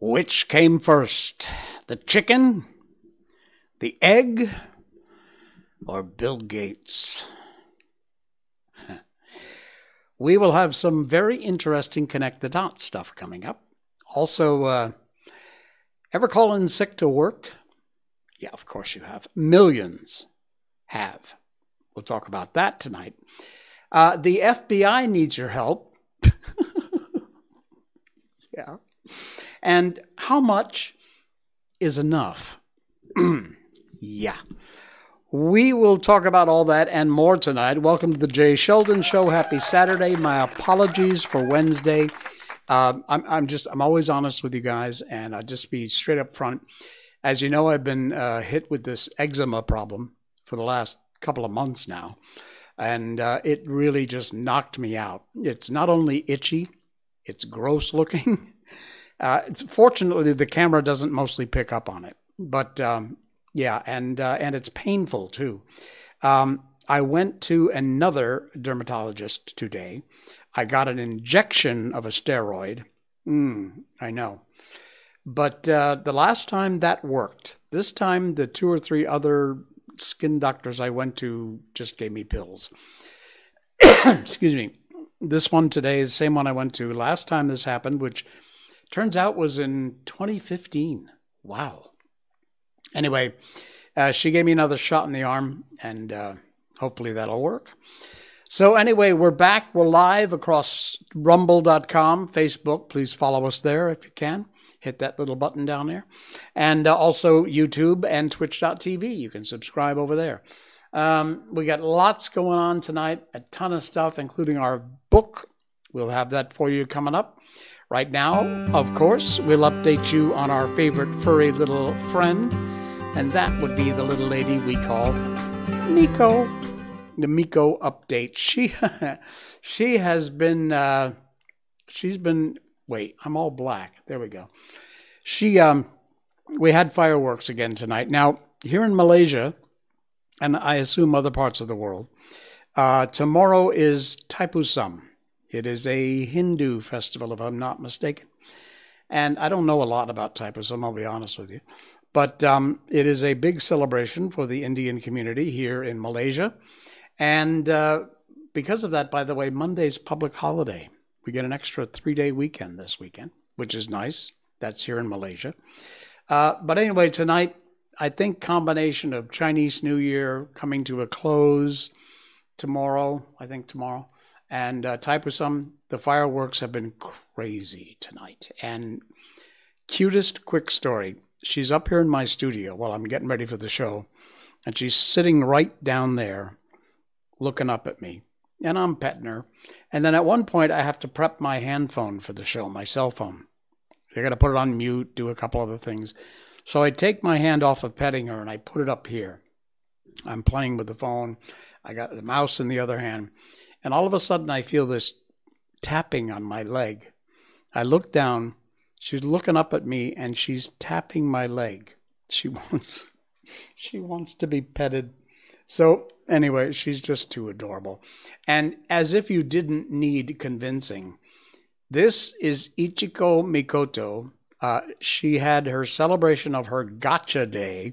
Which came first, the chicken, the egg, or Bill Gates? we will have some very interesting connect the dots stuff coming up. Also, uh, ever call in sick to work? Yeah, of course you have. Millions have. We'll talk about that tonight. Uh, the FBI needs your help. yeah. And how much is enough? yeah. We will talk about all that and more tonight. Welcome to the Jay Sheldon Show. Happy Saturday. My apologies for Wednesday. Uh, I'm, I'm just, I'm always honest with you guys, and I'll just be straight up front. As you know, I've been uh, hit with this eczema problem for the last couple of months now, and uh, it really just knocked me out. It's not only itchy, it's gross looking. Uh, it's fortunately the camera doesn't mostly pick up on it, but um, yeah, and uh, and it's painful too. Um, I went to another dermatologist today. I got an injection of a steroid. Mm, I know. But uh, the last time that worked, this time the two or three other skin doctors I went to just gave me pills. Excuse me. This one today is the same one I went to last time this happened, which turns out was in 2015. Wow. Anyway, uh, she gave me another shot in the arm, and uh, hopefully that'll work. So, anyway, we're back. We're live across rumble.com, Facebook. Please follow us there if you can. Hit that little button down there. And uh, also YouTube and twitch.tv. You can subscribe over there. Um, we got lots going on tonight, a ton of stuff, including our book. We'll have that for you coming up. Right now, of course, we'll update you on our favorite furry little friend, and that would be the little lady we call Miko. The Miko update. She she has been uh, she's been wait, I'm all black. There we go. She um we had fireworks again tonight. Now, here in Malaysia, and I assume other parts of the world, uh, tomorrow is Thaipusam. It is a Hindu festival, if I'm not mistaken. And I don't know a lot about Thaipusam, I'll be honest with you. But um, it is a big celebration for the Indian community here in Malaysia. And uh, because of that, by the way, Monday's public holiday. We get an extra three day weekend this weekend, which is nice. That's here in Malaysia. Uh, but anyway, tonight, I think combination of Chinese New Year coming to a close tomorrow, I think tomorrow, and uh, Thaipusam, the fireworks have been crazy tonight. And cutest quick story. She's up here in my studio while I'm getting ready for the show, and she's sitting right down there, looking up at me, and I'm petting her. And then at one point, I have to prep my hand phone for the show, my cell phone. I got to put it on mute, do a couple other things. So I take my hand off of petting her and I put it up here. I'm playing with the phone. I got the mouse in the other hand. And all of a sudden, I feel this tapping on my leg. I look down. She's looking up at me and she's tapping my leg. She wants she wants to be petted. So, anyway, she's just too adorable. And as if you didn't need convincing, this is Ichiko Mikoto. Uh, she had her celebration of her Gotcha Day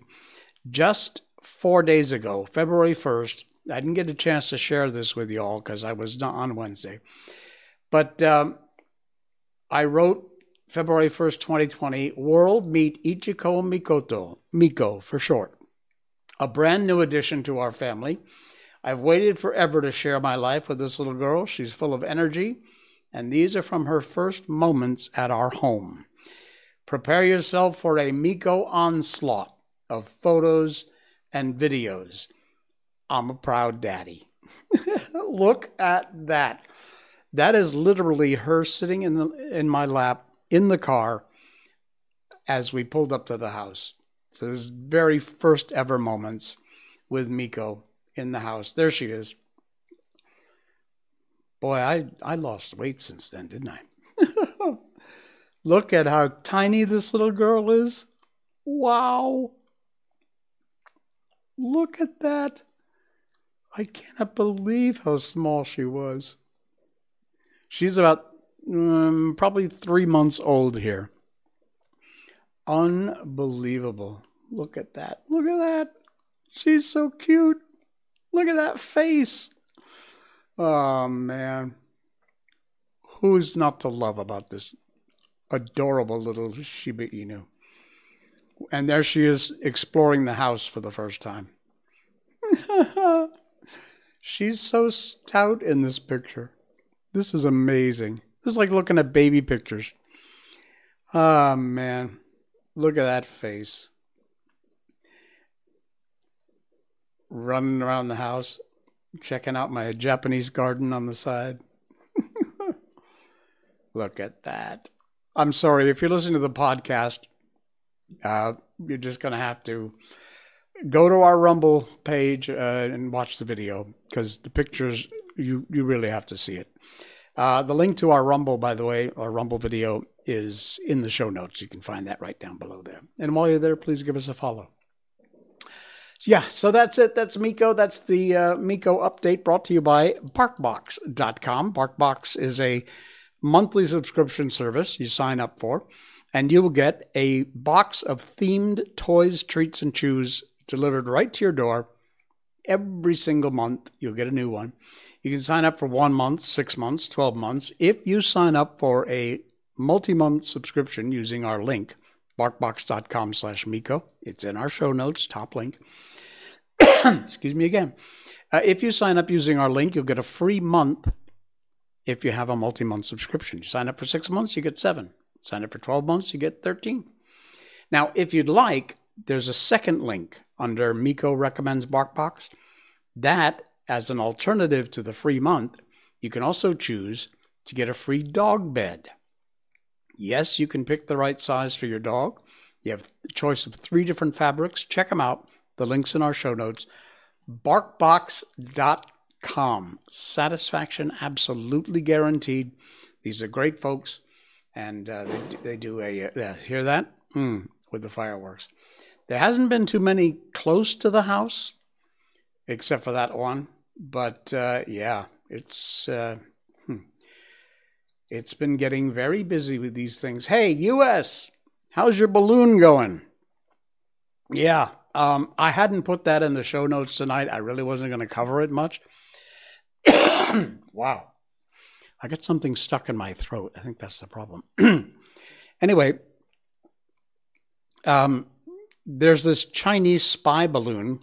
just four days ago, February 1st, I didn't get a chance to share this with you all because I was not on Wednesday. But um, I wrote February 1st, 2020, World Meet Ichiko Mikoto, Miko for short. A brand new addition to our family. I've waited forever to share my life with this little girl. She's full of energy, and these are from her first moments at our home. Prepare yourself for a Miko onslaught of photos and videos. I'm a proud daddy. Look at that. That is literally her sitting in the in my lap in the car as we pulled up to the house. So this very first ever moments with Miko in the house. There she is. Boy, I, I lost weight since then, didn't I? Look at how tiny this little girl is. Wow. Look at that. I cannot believe how small she was. She's about um, probably three months old here. Unbelievable. Look at that. Look at that. She's so cute. Look at that face. Oh, man. Who's not to love about this adorable little Shiba Inu? And there she is exploring the house for the first time. She's so stout in this picture. This is amazing. This is like looking at baby pictures. Ah, oh, man. Look at that face. Running around the house, checking out my Japanese garden on the side. Look at that. I'm sorry, if you're listening to the podcast, uh, you're just going to have to go to our Rumble page uh, and watch the video because the pictures, you, you really have to see it. Uh, the link to our Rumble, by the way, our Rumble video is in the show notes. You can find that right down below there. And while you're there, please give us a follow. So yeah, so that's it. That's Miko. That's the uh, Miko update brought to you by BarkBox.com. BarkBox is a monthly subscription service you sign up for, and you will get a box of themed toys, treats, and chews delivered right to your door every single month. You'll get a new one. You can sign up for one month, six months, 12 months. If you sign up for a multi-month subscription using our link, barkbox.com slash Miko, it's in our show notes, top link. Excuse me again. Uh, if you sign up using our link, you'll get a free month if you have a multi-month subscription. You sign up for six months, you get seven. Sign up for 12 months, you get 13. Now, if you'd like, there's a second link under Miko Recommends BarkBox. That as an alternative to the free month, you can also choose to get a free dog bed. Yes, you can pick the right size for your dog. You have a choice of three different fabrics. Check them out. The link's in our show notes. Barkbox.com. Satisfaction absolutely guaranteed. These are great folks, and uh, they, they do a. Uh, hear that? Mm, with the fireworks. There hasn't been too many close to the house, except for that one. But uh, yeah, it's uh, hmm. it's been getting very busy with these things. Hey, U.S., how's your balloon going? Yeah, um, I hadn't put that in the show notes tonight. I really wasn't going to cover it much. wow, I got something stuck in my throat. I think that's the problem. anyway, um, there's this Chinese spy balloon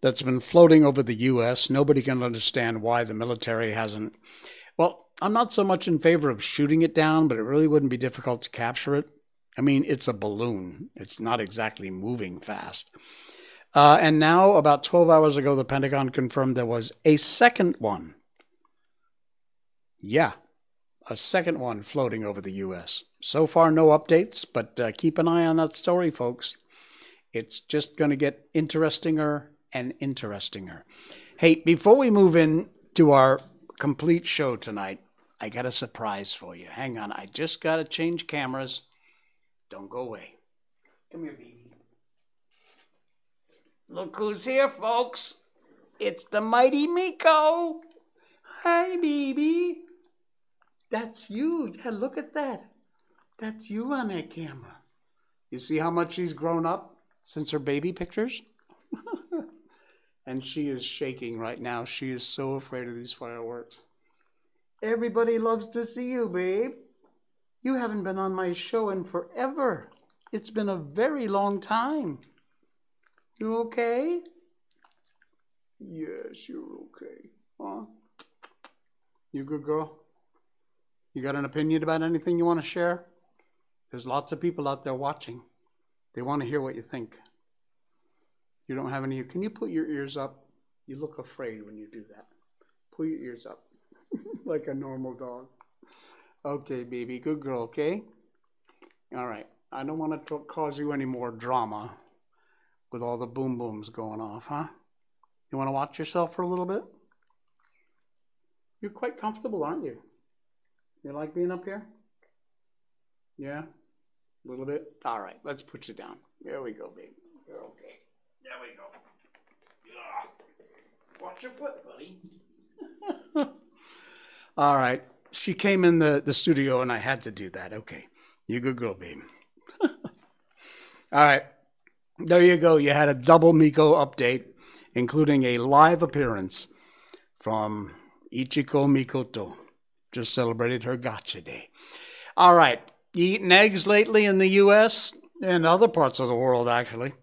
that's been floating over the U.S. Nobody can understand why the military hasn't. Well, I'm not so much in favor of shooting it down, but it really wouldn't be difficult to capture it. I mean, it's a balloon, it's not exactly moving fast. Uh, and now, about 12 hours ago, the Pentagon confirmed there was a second one. Yeah, a second one floating over the U.S. So far, no updates, but uh, keep an eye on that story, folks. It's just going to get interestinger and interestinger. Hey, before we move in to our complete show tonight, I got a surprise for you. Hang on, I just got to change cameras. Don't go away. Come here, baby. Look who's here, folks. It's the mighty Miko. Hi, baby. That's you. Yeah, look at that. That's you on that camera. You see how much he's grown up? Since her baby pictures. and she is shaking right now. She is so afraid of these fireworks. Everybody loves to see you, babe. You haven't been on my show in forever. It's been a very long time. You okay? Yes, you're okay. Huh? You good girl? You got an opinion about anything you want to share? There's lots of people out there watching. They want to hear what you think. You don't have any. Can you put your ears up? You look afraid when you do that. Pull your ears up like a normal dog. Okay, baby. Good girl, okay? All right. I don't want to cause you any more drama. with all the boom booms going off, huh? You want to watch yourself for a little bit? You're quite comfortable, aren't you? You like being up here? Yeah? A little bit? All right, let's put you down. There we go, baby. You're okay. There we go. Ugh. Watch your foot, buddy. All right. She came in the, the studio and I had to do that. Okay. You good girl, babe. All right. There you go. You had a double Miko update, including a live appearance from Ichiko Mikoto. Just celebrated her gotcha day. All right. You eaten eggs lately in the U.S. and other parts of the world, actually.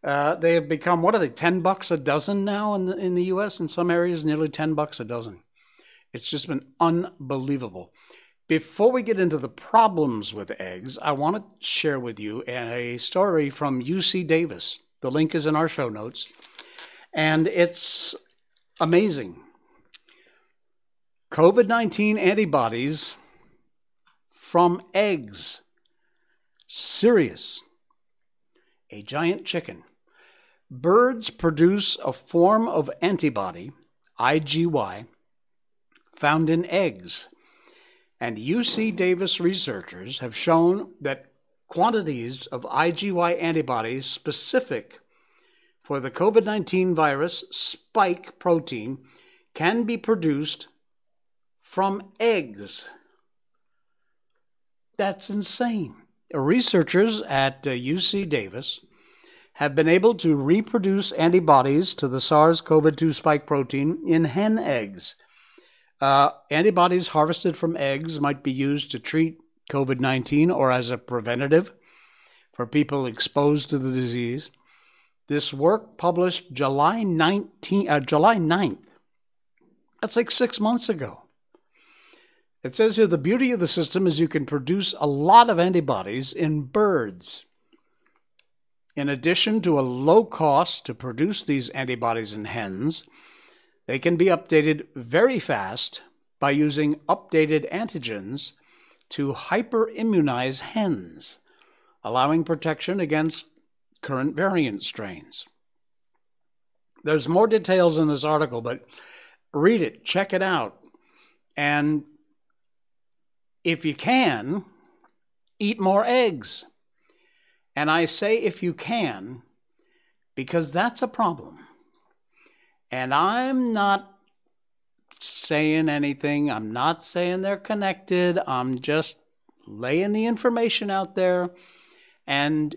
Uh, they have become what are they? Ten bucks a dozen now in the in the U.S. In some areas, nearly ten bucks a dozen. It's just been unbelievable. Before we get into the problems with eggs, I want to share with you a story from UC Davis. The link is in our show notes, and it's amazing. COVID 19 antibodies from eggs. Serious, A giant chicken. Birds produce a form of antibody, IgY, found in eggs. And UC Davis researchers have shown that quantities of IgY antibodies specific for the COVID 19 virus spike protein can be produced from eggs. That's insane. Researchers at UC uh, Davis have been able to reproduce antibodies to the SARS CoV 2 spike protein in hen eggs. Uh, antibodies harvested from eggs might be used to treat COVID 19 or as a preventative for people exposed to the disease. This work published July 19, uh, July 9th. That's like six months ago. It says here the beauty of the system is you can produce a lot of antibodies in birds. In addition to a low cost to produce these antibodies in hens, they can be updated very fast by using updated antigens to hyperimmunize hens, allowing protection against current variant strains. There's more details in this article, but read it, check it out. And if you can, eat more eggs. And I say if you can, because that's a problem. And I'm not saying anything. I'm not saying they're connected. I'm just laying the information out there. And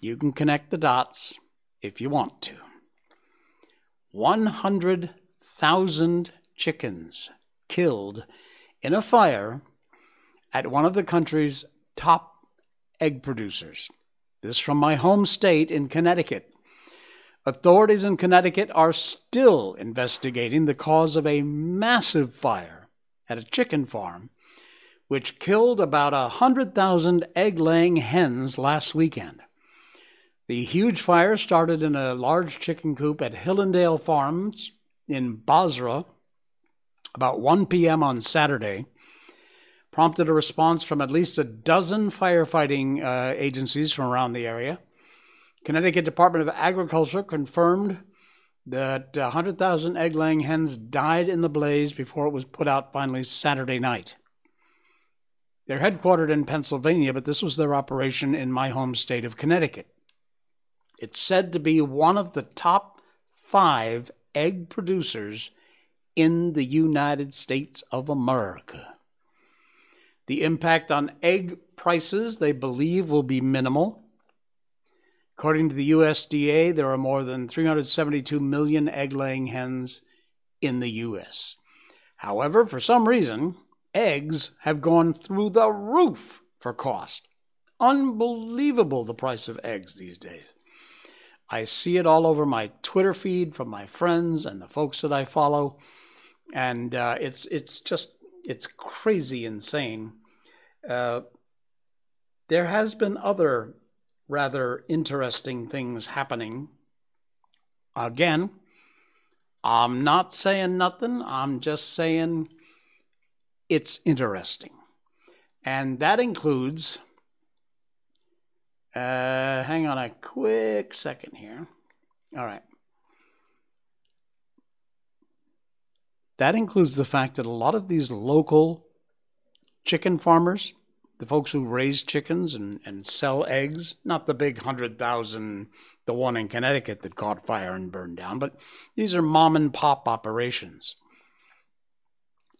you can connect the dots if you want to. 100,000 chickens killed in a fire at one of the country's top egg producers. This from my home state in Connecticut. Authorities in Connecticut are still investigating the cause of a massive fire at a chicken farm, which killed about a 100,000 egg laying hens last weekend. The huge fire started in a large chicken coop at Hillandale Farms in Bozrah about 1 p.m. on Saturday, prompted a response from at least a dozen firefighting uh, agencies from around the area. Connecticut Department of Agriculture confirmed that 100,000 egg laying hens died in the blaze before it was put out finally Saturday night. They're headquartered in Pennsylvania, but this was their operation in my home state of Connecticut. It's said to be one of the top five egg producers in the United States of America. The impact on egg prices, they believe, will be minimal. According to the USDA, there are more than 372 million egg laying hens in the US. However, for some reason, eggs have gone through the roof for cost. Unbelievable the price of eggs these days. I see it all over my Twitter feed from my friends and the folks that I follow, and uh, it's it's just it's crazy insane. Uh, there has been other rather interesting things happening. Again, I'm not saying nothing, I'm just saying it's interesting. And that includes Uh, hang on a quick second here. All right. That includes the fact that a lot of these local chicken farmers, the folks who raise chickens and, and sell eggs, not the big 100,000, the one in Connecticut that caught fire and burned down, but these are mom and pop operations.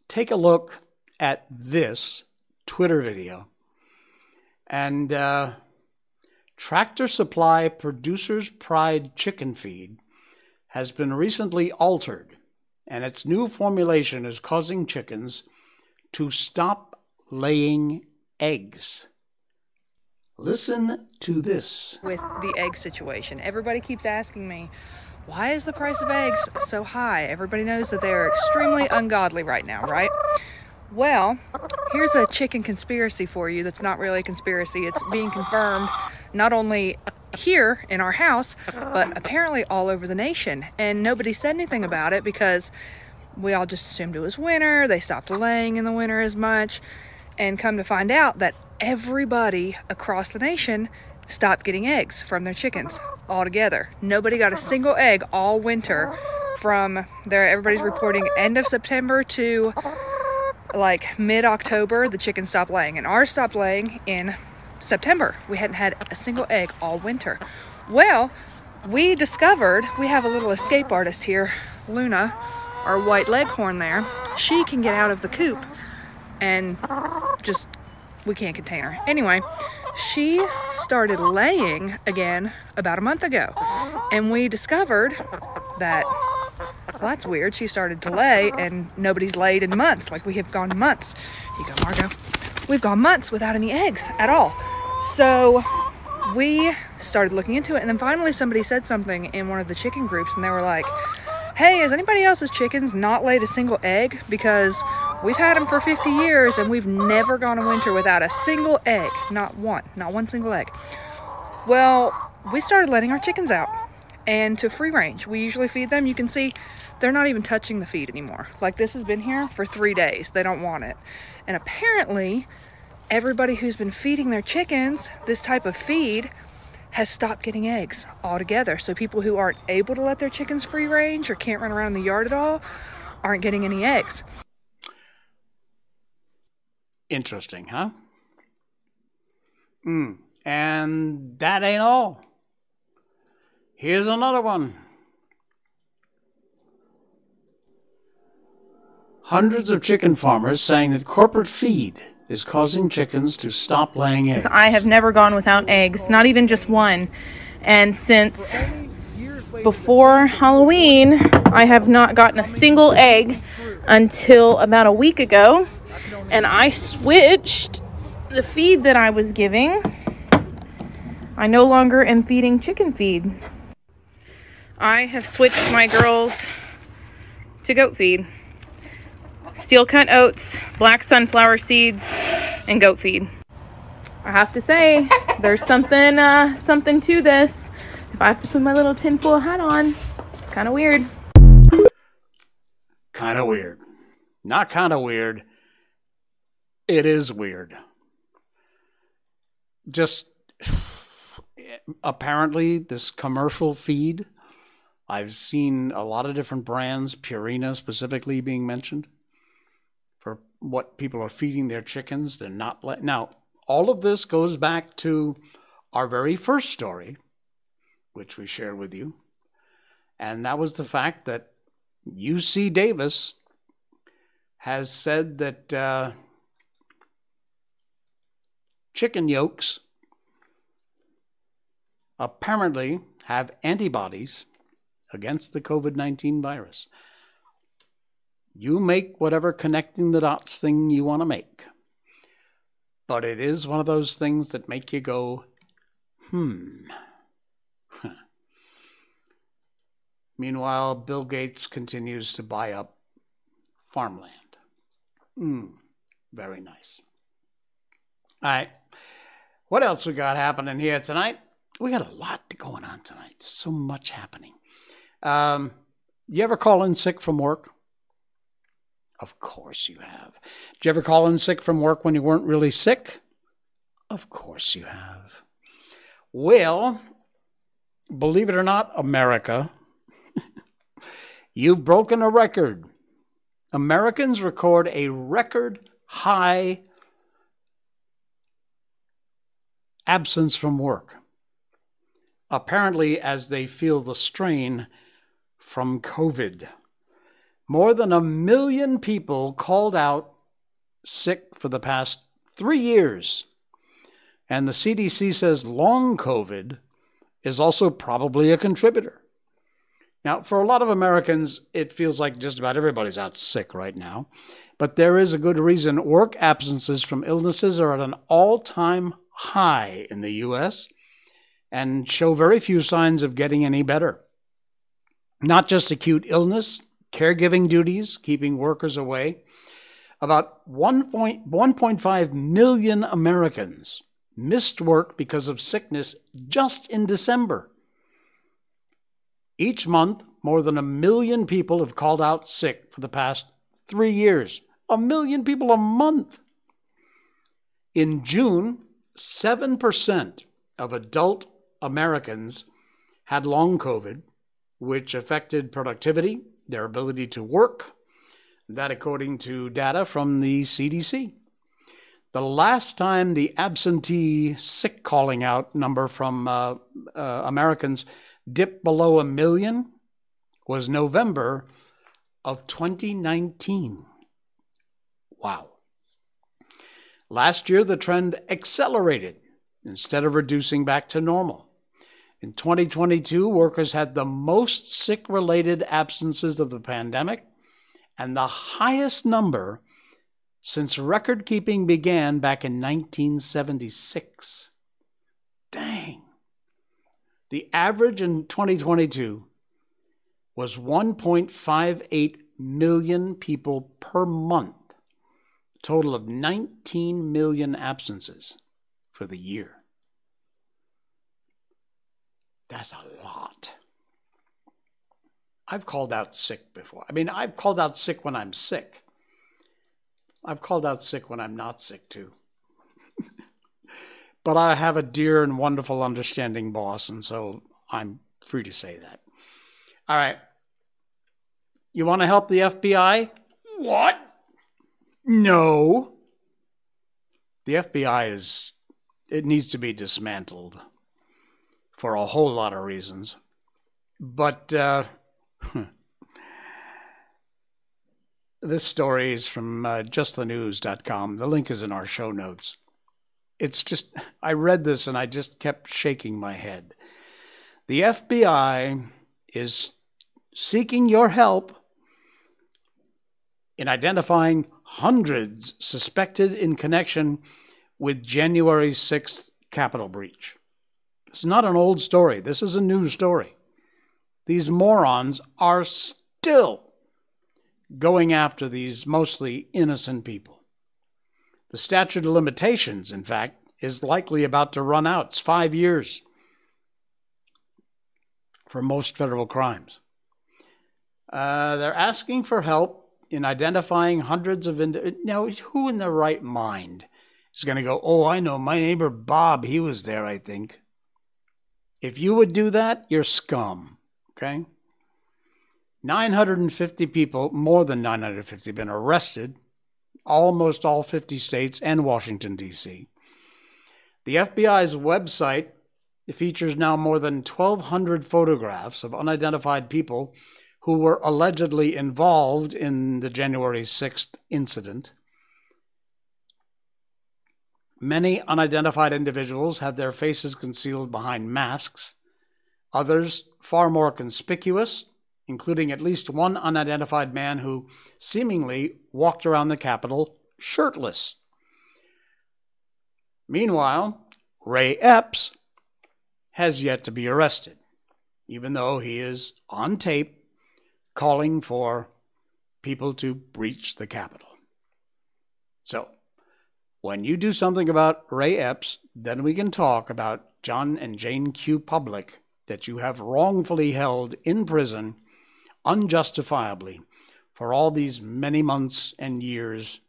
Take a look at this Twitter video. And uh, Tractor Supply Producer's Pride chicken feed has been recently altered, and its new formulation is causing chickens to stop laying eggs. Listen to this. With the egg situation, everybody keeps asking me, why is the price of eggs so high? Everybody knows that they are extremely ungodly right now, right? Well, here's a chicken conspiracy for you that's not really a conspiracy. It's being confirmed not only here in our house, but apparently all over the nation. And nobody said anything about it because we all just assumed it was winter. They stopped laying in the winter as much. And come to find out that everybody across the nation stopped getting eggs from their chickens altogether. Nobody got a single egg all winter from there. Everybody's reporting end of September to like mid-October, the chickens stopped laying, and ours stopped laying in September. We hadn't had a single egg all winter. Well, we discovered we have a little escape artist here, Luna, our white leghorn there. She can get out of the coop and just we can't contain her. Anyway, she started laying again about a month ago, and we discovered that well, that's weird. She started to lay and nobody's laid in months. Like we have gone months. Here you go, Margot. We've gone months without any eggs at all. So we started looking into it. And then finally somebody said something in one of the chicken groups and they were like, hey, has anybody else's chickens not laid a single egg? Because we've had them for 50 years and we've never gone a winter without a single egg. Not one, not one single egg. Well, we started letting our chickens out and to free range. We usually feed them. You can see they're not even touching the feed anymore. Like this has been here for three days. They don't want it. And apparently everybody who's been feeding their chickens this type of feed has stopped getting eggs altogether. So people who aren't able to let their chickens free range or can't run around the yard at all aren't getting any eggs. Interesting, huh? Hmm. And that ain't all. Here's another one. Hundreds of chicken farmers saying that corporate feed is causing chickens to stop laying eggs. I have never gone without eggs, not even just one. And since before Halloween, I have not gotten a single egg until about a week ago. And I switched the feed that I was giving. I no longer am feeding chicken feed. I have switched my girls to goat feed steel cut oats, black sunflower seeds, and goat feed. I have to say, there's something uh, something to this. If I have to put my little tinfoil hat on, it's kind of weird. Kind of weird. Not kind of weird. It is weird. Just apparently, this commercial feed, I've seen a lot of different brands, Purina specifically being mentioned for what people are feeding their chickens. They're not let now. All of this goes back to our very first story, which we shared with you, and that was the fact that UC Davis has said that uh, chicken yolks apparently have antibodies against the COVID 19 virus. You make whatever connecting the dots thing you want to make. But it is one of those things that make you go, hmm. Meanwhile, Bill Gates continues to buy up farmland. Hmm, very nice. All right. What else we got happening here tonight? We got a lot going on tonight. So much happening. Um, you ever call in sick from work? Of course you have. Did you ever call in sick from work when you weren't really sick? Of course you have. Well, believe it or not, America, you've broken a record. Americans record a record high absence from work, apparently, as they feel the strain from COVID. More than a million people called out sick for the past three years. And the CDC says long COVID is also probably a contributor. Now, for a lot of Americans, it feels like just about everybody's out sick right now. But there is a good reason work absences from illnesses are at an all time high in the U.S. and show very few signs of getting any better. Not just acute illness, caregiving duties, keeping workers away. About 1.5 million Americans missed work because of sickness just in December. Each month, more than a million people have called out sick for the past three years. A million people a month. In June, 7% of adult Americans had long COVID, which affected productivity, their ability to work, that according to data from the CDC. The last time the absentee sick calling out number from uh, uh, Americans dipped below a million was November of 2019. Wow. Last year, the trend accelerated instead of reducing back to normal. In 2022, workers had the most sick related absences of the pandemic and the highest number since record keeping began back in 1976. Dang. The average in 2022 was 1.58 million people per month, a total of 19 million absences for the year. That's a lot. I've called out sick before. I mean, I've called out sick when I'm sick. I've called out sick when I'm not sick too. but I have a dear and wonderful, understanding boss, and so I'm free to say that. All right. You want to help the FBI? What? No. The FBI is, it needs to be dismantled for a whole lot of reasons. But, uh, This story is from uh, justthenews.com. The link is in our show notes. It's just, I read this and I just kept shaking my head. The FBI is seeking your help in identifying hundreds suspected in connection with January 6th Capitol breach. It's not an old story. This is a new story. These morons are still going after these mostly innocent people. The statute of limitations, in fact, is likely about to run out. It's five years for most federal crimes. Uh, they're asking for help in identifying hundreds of. Ind- now, who in their right mind is going to go, Oh, I know, my neighbor Bob, he was there, I think. If you would do that, you're scum. Okay? 950 people, more than 950, been arrested, almost all 50 states and Washington, D.C. The FBI's website features now more than 1,200 photographs of unidentified people who were allegedly involved in the January 6th incident. Many unidentified individuals had their faces concealed behind masks. Others, far more conspicuous, including at least one unidentified man who seemingly walked around the Capitol shirtless. Meanwhile, Ray Epps has yet to be arrested, even though he is on tape calling for people to breach the Capitol. So, when you do something about Ray Epps, then we can talk about John and Jane Q. Public that you have wrongfully held in prison unjustifiably for all these many months and years.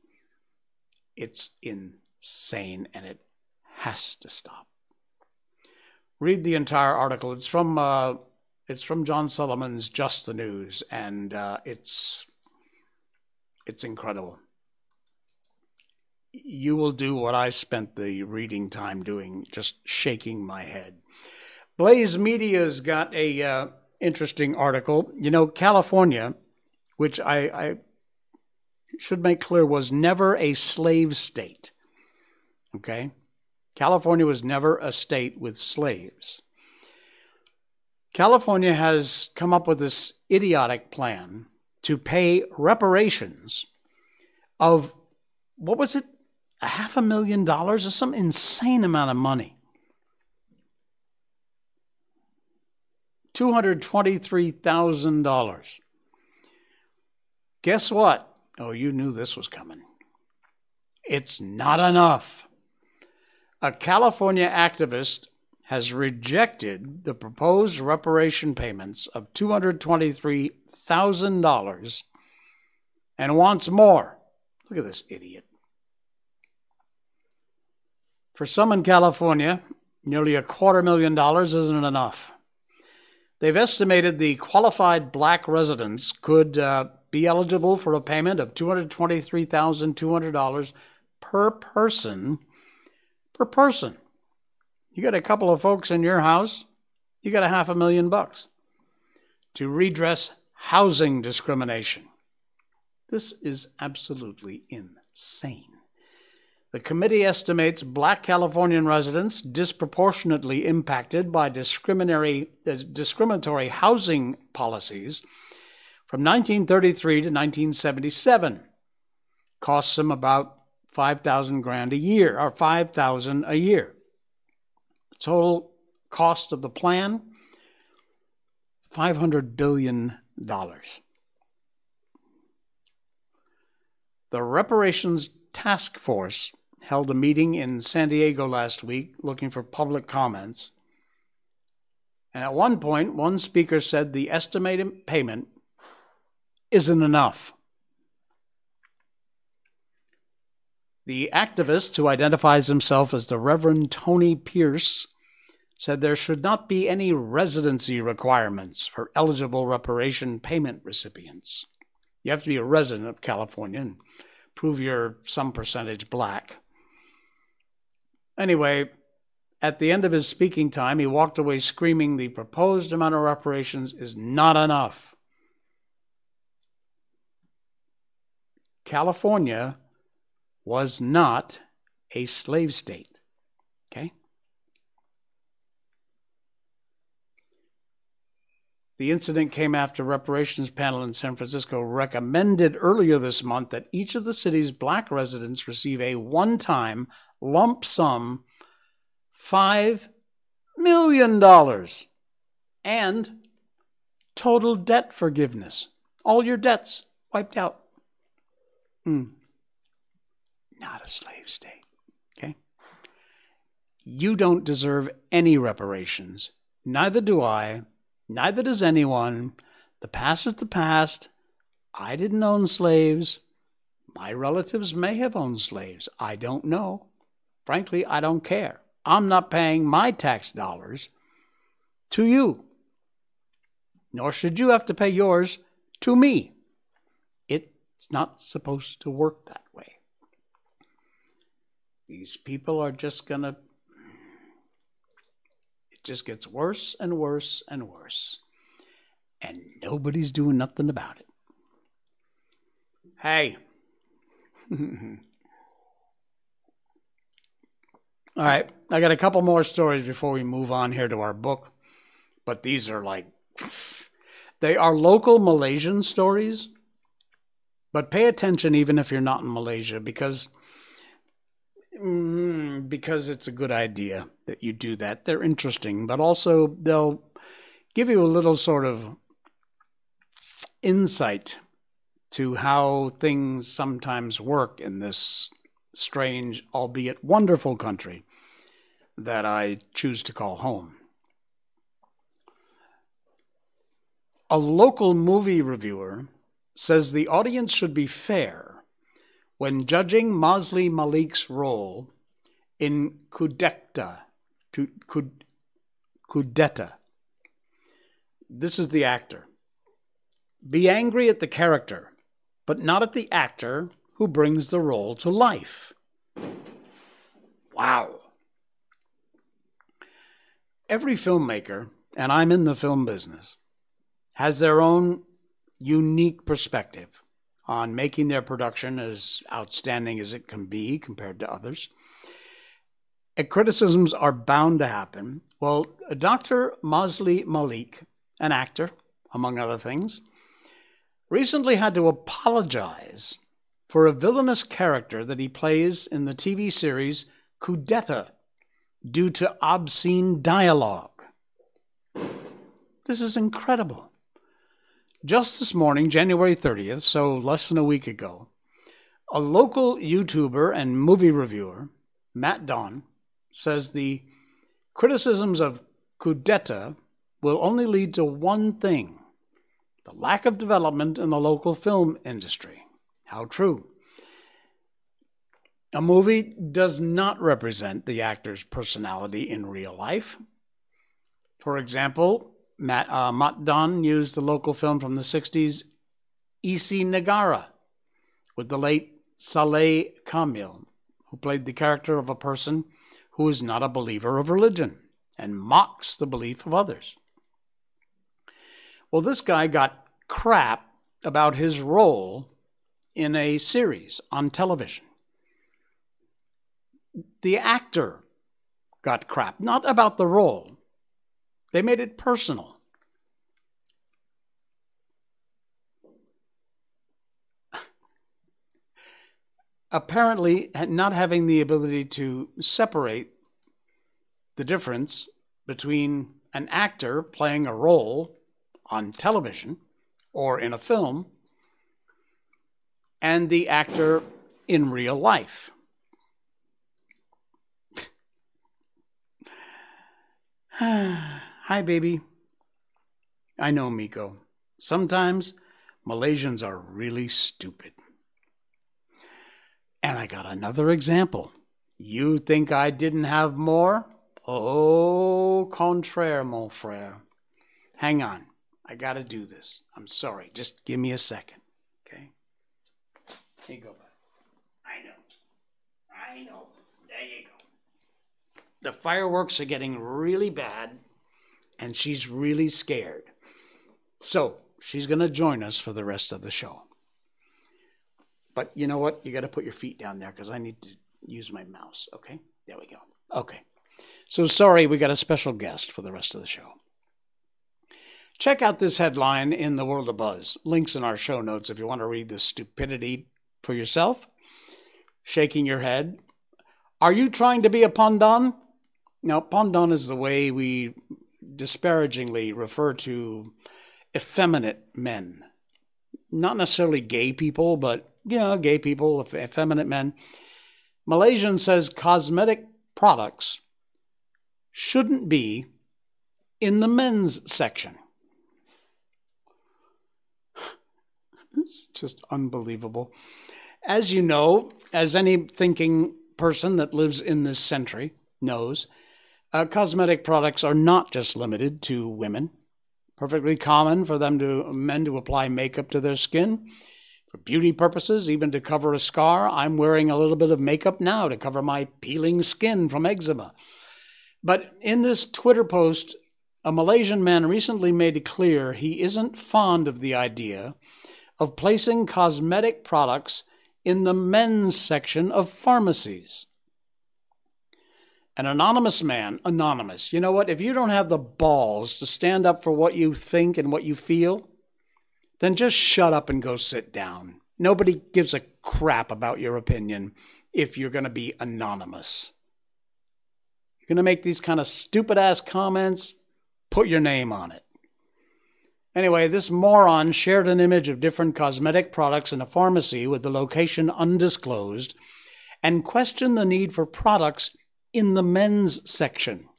It's insane and it has to stop. read the entire article. It's from uh, it's from John Solomon's Just the News, and uh, it's it's incredible. You will do what I spent the reading time doing, just shaking my head. Blaze Media's got a uh, interesting article. You know, California, which I, I should make clear was never a slave state. Okay? California was never a state with slaves. California has come up with this idiotic plan to pay reparations of what was it? A half a million dollars is some insane amount of money. $223,000. Guess what? Oh, you knew this was coming. It's not enough. A California activist has rejected the proposed reparation payments of $223,000 and wants more. Look at this idiot. For some in California, nearly a quarter million dollars isn't enough. They've estimated the qualified black residents could uh, be eligible for a payment of $223,200 per person per person. You got a couple of folks in your house, you got a half a million bucks to redress housing discrimination. This is absolutely insane. The committee estimates black Californian residents disproportionately impacted by discriminatory, uh, discriminatory housing policies from 1933 to 1977. Costs them about 5,000 grand a year, or 5,000 a year. Total cost of the plan $500 billion. The Reparations Task Force held a meeting in San Diego last week looking for public comments. And at one point, one speaker said the estimated payment isn't enough. The activist, who identifies himself as the Reverend Tony Pierce, said there should not be any residency requirements for eligible reparation payment recipients. You have to be a resident of California and prove you're some percentage black. Anyway, at the end of his speaking time, he walked away screaming the proposed amount of reparations is not enough. California was not a slave state. Okay? The incident came after reparations panel in San Francisco recommended earlier this month that each of the city's black residents receive a one-time lump sum 5 million dollars and total debt forgiveness. All your debts wiped out. Hmm not a slave state. Okay? You don't deserve any reparations. Neither do I. Neither does anyone. The past is the past. I didn't own slaves. My relatives may have owned slaves. I don't know. Frankly, I don't care. I'm not paying my tax dollars to you. Nor should you have to pay yours to me. It's not supposed to work that way. These people are just going to. It just gets worse and worse and worse. And nobody's doing nothing about it. Hey. All right, I got a couple more stories before we move on here to our book, but these are like they are local Malaysian stories. But pay attention even if you're not in Malaysia because Mm, because it's a good idea that you do that. They're interesting, but also they'll give you a little sort of insight to how things sometimes work in this strange, albeit wonderful country that I choose to call home. A local movie reviewer says the audience should be fair when judging Masli Malik's role in Kudekta, Kudeta. This is the actor. Be angry at the character, but not at the actor who brings the role to life. Wow. Every filmmaker, and I'm in the film business, has their own unique perspective on making their production as outstanding as it can be compared to others. And criticisms are bound to happen. Well, Dr. Masli Malik, an actor, among other things, recently had to apologize for a villainous character that he plays in the TV series Kudeta due to obscene dialogue. This is incredible. Just this morning, January 30th, so less than a week ago, a local YouTuber and movie reviewer, Matt Don, says the criticisms of Kudeta will only lead to one thing the lack of development in the local film industry. How true. A movie does not represent the actor's personality in real life. For example, Matt, uh, Matt Don used the local film from the 60s, Isi Nagara, with the late Saleh Kamil, who played the character of a person who is not a believer of religion and mocks the belief of others. Well, this guy got crap about his role in a series on television. The actor got crap, not about the role. They made it personal. Apparently, not having the ability to separate the difference between an actor playing a role on television or in a film and the actor in real life. Hi, baby. I know, Miko. Sometimes Malaysians are really stupid. And I got another example. You think I didn't have more? Au contraire, mon frère. Hang on. I got to do this. I'm sorry. Just give me a second. Okay? Here you go, bud. I know. I know. There you go. The fireworks are getting really bad, and she's really scared. So she's going to join us for the rest of the show. But you know what? You got to put your feet down there because I need to use my mouse. Okay? There we go. Okay. So sorry, we got a special guest for the rest of the show. Check out this headline in the World of Buzz. Links in our show notes if you want to read this stupidity for yourself. Shaking your head. Are you trying to be a Pandan? Now, Pandan is the way we disparagingly refer to effeminate men. Not necessarily gay people, but, you know, gay people, effeminate men. Malaysian says cosmetic products shouldn't be in the men's section. It's just unbelievable. As you know, as any thinking person that lives in this century knows, uh, cosmetic products are not just limited to women. Perfectly common for them to men to apply makeup to their skin for beauty purposes, even to cover a scar. I'm wearing a little bit of makeup now to cover my peeling skin from eczema. But in this Twitter post, a Malaysian man recently made clear he isn't fond of the idea of placing cosmetic products in the men's section of pharmacies. An anonymous man, anonymous, you know what? If you don't have the balls to stand up for what you think and what you feel, then just shut up and go sit down. Nobody gives a crap about your opinion if you're going to be anonymous. You're going to make these kind of stupid ass comments, put your name on it. Anyway, this moron shared an image of different cosmetic products in a pharmacy with the location undisclosed and questioned the need for products in the men's section.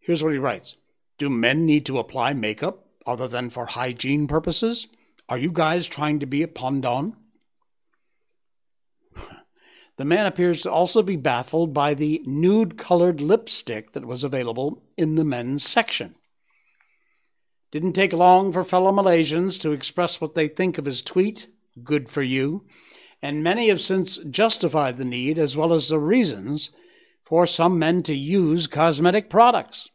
Here's what he writes Do men need to apply makeup other than for hygiene purposes? Are you guys trying to be a Pandan? The man appears to also be baffled by the nude colored lipstick that was available in the men's section. Didn't take long for fellow Malaysians to express what they think of his tweet, good for you, and many have since justified the need as well as the reasons for some men to use cosmetic products.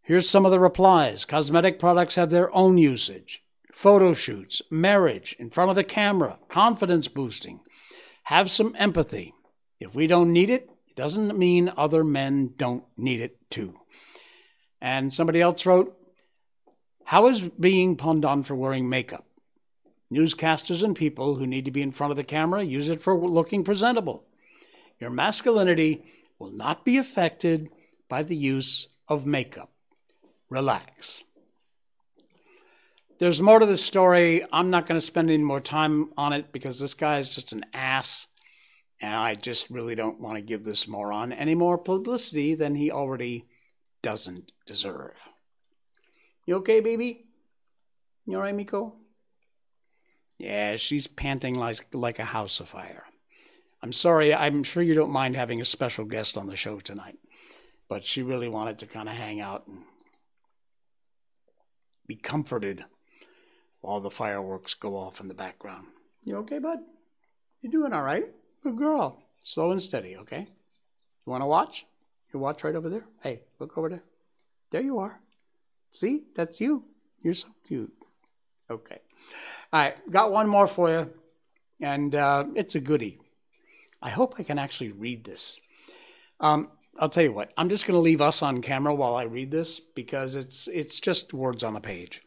Here's some of the replies cosmetic products have their own usage photo shoots, marriage, in front of the camera, confidence boosting. Have some empathy. If we don't need it, it doesn't mean other men don't need it too. And somebody else wrote, How is being punned on for wearing makeup? Newscasters and people who need to be in front of the camera use it for looking presentable. Your masculinity will not be affected by the use of makeup. Relax. There's more to this story. I'm not going to spend any more time on it because this guy is just an ass. And I just really don't want to give this moron any more publicity than he already doesn't deserve. You okay, baby? You all right, Miko? Yeah, she's panting like, like a house afire. I'm sorry, I'm sure you don't mind having a special guest on the show tonight, but she really wanted to kind of hang out and be comforted while the fireworks go off in the background. You okay, bud? You doing all right? Good girl. Slow and steady, okay? You want to watch? You watch right over there? Hey, look over there. There you are. See? That's you. You're so cute. Okay. All right, got one more for you, and uh, it's a goodie. I hope I can actually read this. Um, I'll tell you what. I'm just going to leave us on camera while I read this because it's it's just words on a page.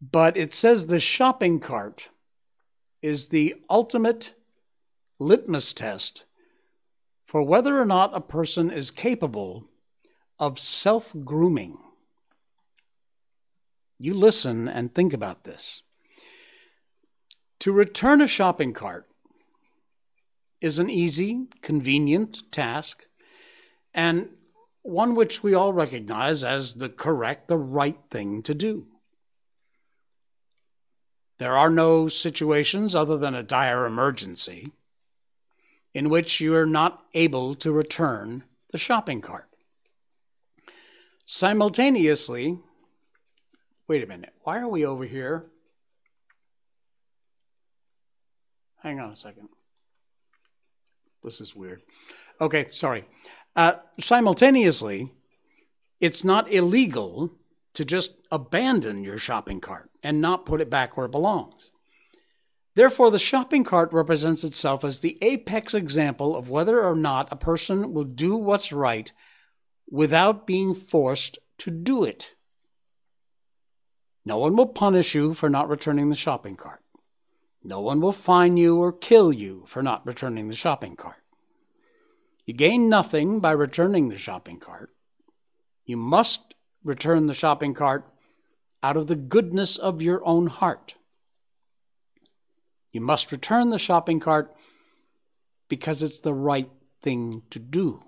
But it says the shopping cart is the ultimate litmus test for whether or not a person is capable of self grooming. You listen and think about this. To return a shopping cart is an easy, convenient task, and one which we all recognize as the correct, the right thing to do. There are no situations other than a dire emergency in which you are not able to return the shopping cart. Simultaneously, wait a minute, why are we over here? Hang on a second. This is weird. Okay, sorry. Uh, simultaneously, it's not illegal to just abandon your shopping cart and not put it back where it belongs. Therefore, the shopping cart represents itself as the apex example of whether or not a person will do what's right without being forced to do it. No one will punish you for not returning the shopping cart. No one will fine you or kill you for not returning the shopping cart. You gain nothing by returning the shopping cart. You must return the shopping cart out of the goodness of your own heart. You must return the shopping cart because it's the right thing to do,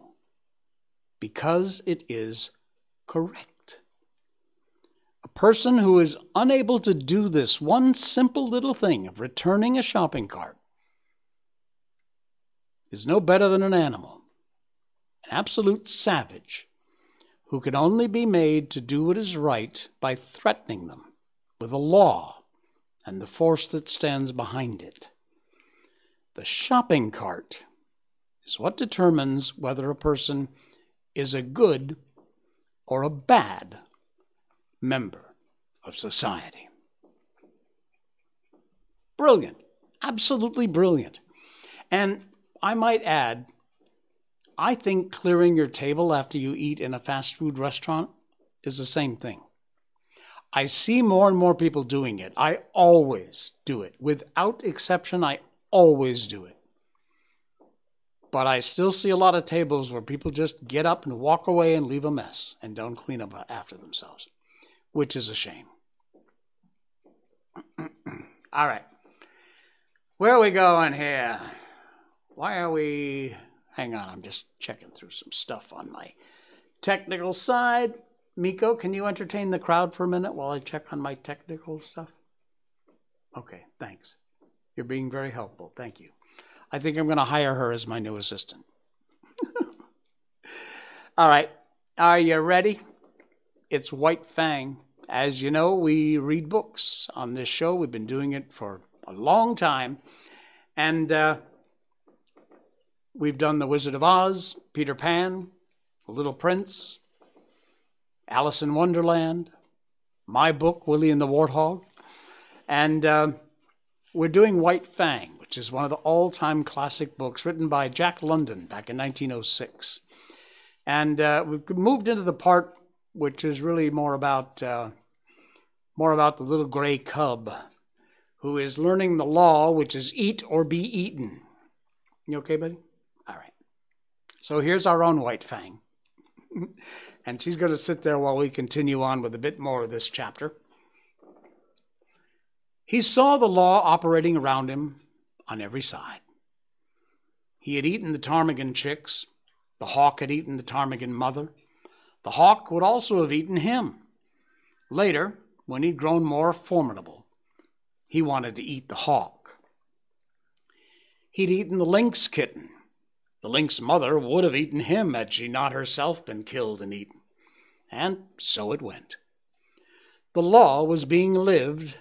because it is correct. Person who is unable to do this one simple little thing of returning a shopping cart is no better than an animal, an absolute savage who can only be made to do what is right by threatening them with the law and the force that stands behind it. The shopping cart is what determines whether a person is a good or a bad member of society. Brilliant, absolutely brilliant. And I might add, I think clearing your table after you eat in a fast food restaurant is the same thing. I see more and more people doing it. I always do it. Without exception, I always do it. But I still see a lot of tables where people just get up and walk away and leave a mess and don't clean up after themselves, which is a shame. All right. Where are we going here? Why are we Hang on, I'm just checking through some stuff on my technical side. Miko, can you entertain the crowd for a minute while I check on my technical stuff? Okay, thanks. You're being very helpful. Thank you. I think I'm going to hire her as my new assistant. All right. Are you ready? It's White Fang. As you know, we read books on this show. We've been doing it for a long time. And uh, we've done The Wizard of Oz, Peter Pan, The Little Prince, Alice in Wonderland, my book, Willie and the Warthog. And uh, we're doing White Fang, which is one of the all time classic books written by Jack London back in 1906. And uh, we've moved into the part which is really more about uh, more about the little gray cub who is learning the law, which is eat or be eaten. You okay, buddy? All right. So here's our own White Fang. and she's going to sit there while we continue on with a bit more of this chapter. He saw the law operating around him on every side. He had eaten the ptarmigan chicks. The hawk had eaten the ptarmigan mother. The hawk would also have eaten him. Later, when he'd grown more formidable, he wanted to eat the hawk. He'd eaten the lynx kitten. The lynx mother would have eaten him had she not herself been killed and eaten. And so it went. The law was being lived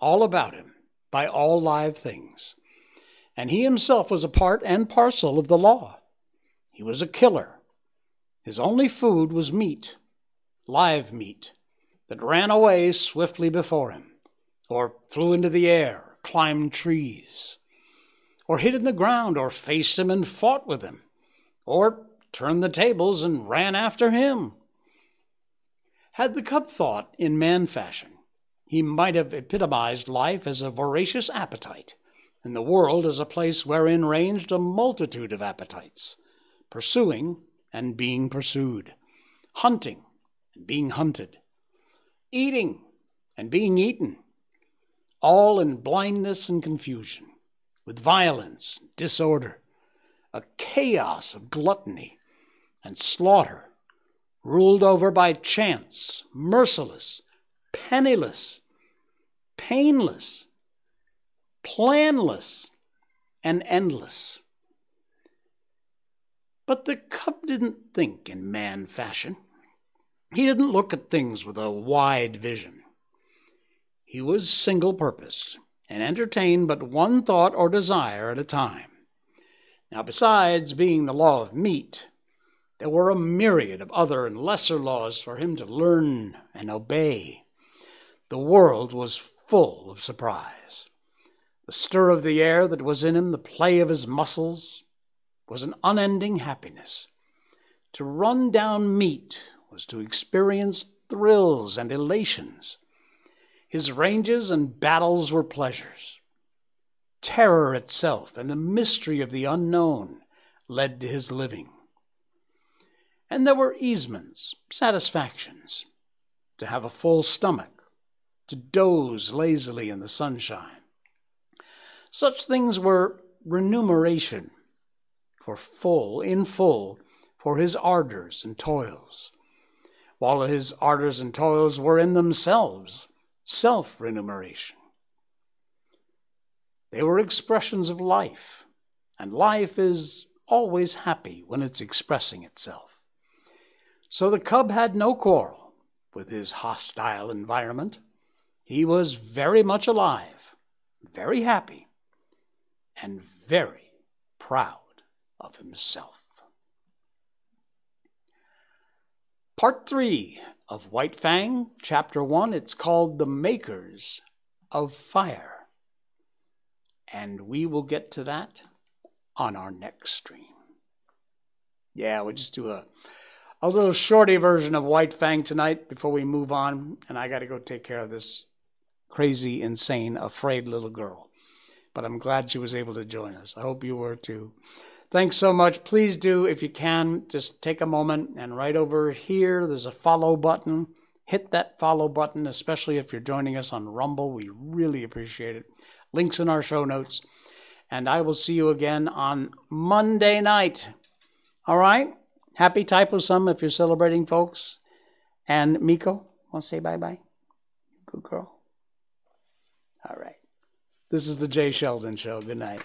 all about him by all live things, and he himself was a part and parcel of the law. He was a killer. His only food was meat, live meat, that ran away swiftly before him, or flew into the air, climbed trees, or hid in the ground, or faced him and fought with him, or turned the tables and ran after him. Had the cub thought in man fashion, he might have epitomized life as a voracious appetite, and the world as a place wherein ranged a multitude of appetites, pursuing and being pursued, hunting and being hunted, eating and being eaten, all in blindness and confusion, with violence, disorder, a chaos of gluttony and slaughter, ruled over by chance, merciless, penniless, painless, planless, and endless. But the cub didn't think in man fashion. He didn't look at things with a wide vision. He was single purposed and entertained but one thought or desire at a time. Now, besides being the law of meat, there were a myriad of other and lesser laws for him to learn and obey. The world was full of surprise. The stir of the air that was in him, the play of his muscles, was an unending happiness. To run down meat was to experience thrills and elations. His ranges and battles were pleasures. Terror itself and the mystery of the unknown led to his living. And there were easements, satisfactions, to have a full stomach, to doze lazily in the sunshine. Such things were remuneration for full, in full, for his ardors and toils while his ardors and toils were in themselves self remuneration. They were expressions of life, and life is always happy when it's expressing itself. So the cub had no quarrel with his hostile environment. He was very much alive, very happy, and very proud of himself. Part 3 of White Fang, Chapter 1. It's called The Makers of Fire. And we will get to that on our next stream. Yeah, we'll just do a, a little shorty version of White Fang tonight before we move on. And I got to go take care of this crazy, insane, afraid little girl. But I'm glad she was able to join us. I hope you were too. Thanks so much. Please do, if you can, just take a moment and right over here, there's a follow button. Hit that follow button, especially if you're joining us on Rumble. We really appreciate it. Links in our show notes. And I will see you again on Monday night. All right? Happy Thaipusam if you're celebrating, folks. And Miko, want to say bye bye? Good girl. All right. This is the Jay Sheldon Show. Good night.